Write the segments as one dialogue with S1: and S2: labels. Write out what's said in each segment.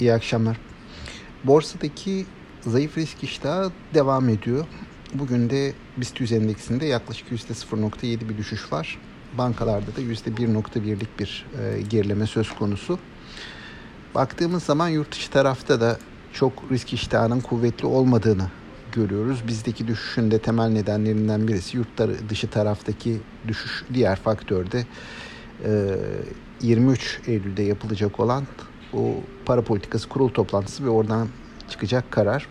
S1: İyi akşamlar. Borsadaki zayıf risk iştahı devam ediyor. Bugün de BIST 100 endeksinde yaklaşık %0.7 bir düşüş var. Bankalarda da %1.1'lik bir e, gerileme söz konusu. Baktığımız zaman yurt dışı tarafta da çok risk iştahının kuvvetli olmadığını görüyoruz. Bizdeki düşüşün de temel nedenlerinden birisi yurt dışı taraftaki düşüş. Diğer faktör de 23 Eylül'de yapılacak olan o para politikası kurul toplantısı ve oradan çıkacak karar.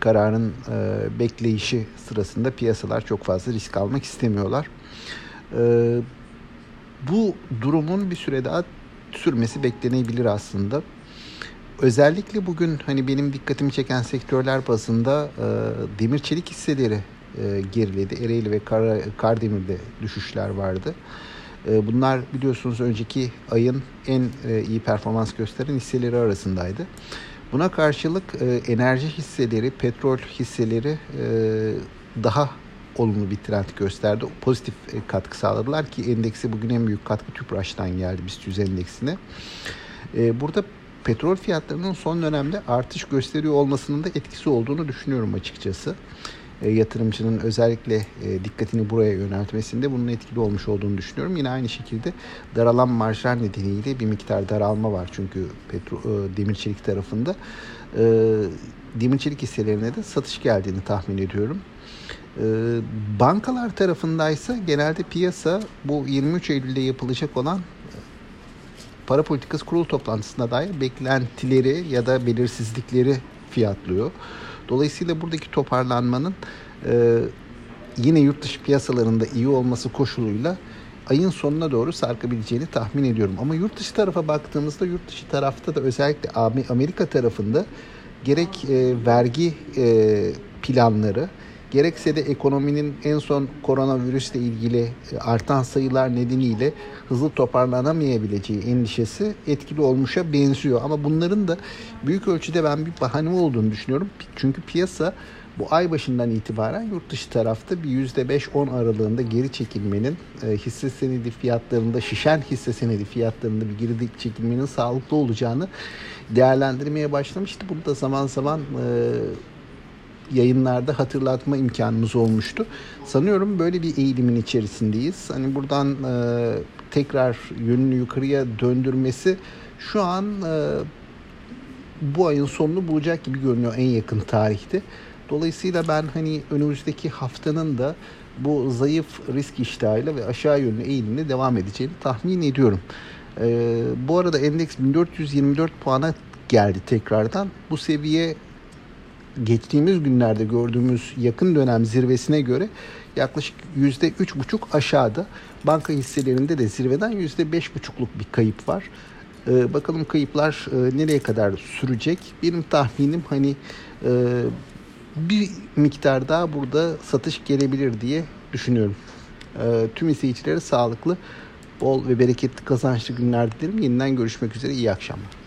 S1: Kararın e, bekleyişi sırasında piyasalar çok fazla risk almak istemiyorlar. E, bu durumun bir süre daha sürmesi beklenebilir aslında. Özellikle bugün hani benim dikkatimi çeken sektörler bazında e, demir çelik hisseleri e, geriledi. Ereğli ve Kar, Kardemir'de düşüşler vardı. E, bunlar biliyorsunuz önceki ayın en e, iyi performans gösteren hisseleri arasındaydı. Buna karşılık e, enerji hisseleri, petrol hisseleri e, daha olumlu bir trend gösterdi. Pozitif katkı sağladılar ki endeksi bugün en büyük katkı TÜPRAŞ'tan geldi BIST 100 endeksine. Burada petrol fiyatlarının son dönemde artış gösteriyor olmasının da etkisi olduğunu düşünüyorum açıkçası. E, yatırımcının özellikle e, dikkatini buraya yöneltmesinde bunun etkili olmuş olduğunu düşünüyorum. Yine aynı şekilde daralan marjlar nedeniyle bir miktar daralma var çünkü petro, e, demir çelik tarafında. Demir çelik hisselerine de satış geldiğini tahmin ediyorum. Bankalar tarafındaysa genelde piyasa bu 23 Eylül'de yapılacak olan para politikası kurulu toplantısına dair beklentileri ya da belirsizlikleri fiyatlıyor. Dolayısıyla buradaki toparlanmanın e, yine yurt dışı piyasalarında iyi olması koşuluyla ayın sonuna doğru sarkabileceğini tahmin ediyorum. Ama yurt dışı tarafa baktığımızda yurt dışı tarafta da özellikle Amerika tarafında gerek e, vergi e, planları gerekse de ekonominin en son koronavirüsle ilgili e, artan sayılar nedeniyle hızlı toparlanamayabileceği endişesi etkili olmuşa benziyor. Ama bunların da büyük ölçüde ben bir bahane olduğunu düşünüyorum. Çünkü piyasa bu ay başından itibaren yurt dışı tarafta bir %5-10 aralığında geri çekilmenin e, hisse senedi fiyatlarında şişen hisse senedi fiyatlarında bir geri çekilmenin sağlıklı olacağını değerlendirmeye başlamıştı. Bunu da zaman zaman e, yayınlarda hatırlatma imkanımız olmuştu. Sanıyorum böyle bir eğilimin içerisindeyiz. Hani buradan e, tekrar yönünü yukarıya döndürmesi şu an e, bu ayın sonunu bulacak gibi görünüyor en yakın tarihte. Dolayısıyla ben hani önümüzdeki haftanın da bu zayıf risk iştahıyla ve aşağı yönlü eğilimle devam edeceğini tahmin ediyorum. Ee, bu arada endeks 1424 puana geldi tekrardan. Bu seviye geçtiğimiz günlerde gördüğümüz yakın dönem zirvesine göre yaklaşık yüzde üç buçuk aşağıda. Banka hisselerinde de zirveden yüzde beş buçukluk bir kayıp var. Ee, bakalım kayıplar e, nereye kadar sürecek? Benim tahminim hani e, bir miktar daha burada satış gelebilir diye düşünüyorum. E, tüm izleyicilere sağlıklı, bol ve bereketli kazançlı günler dilerim. Yeniden görüşmek üzere. İyi akşamlar.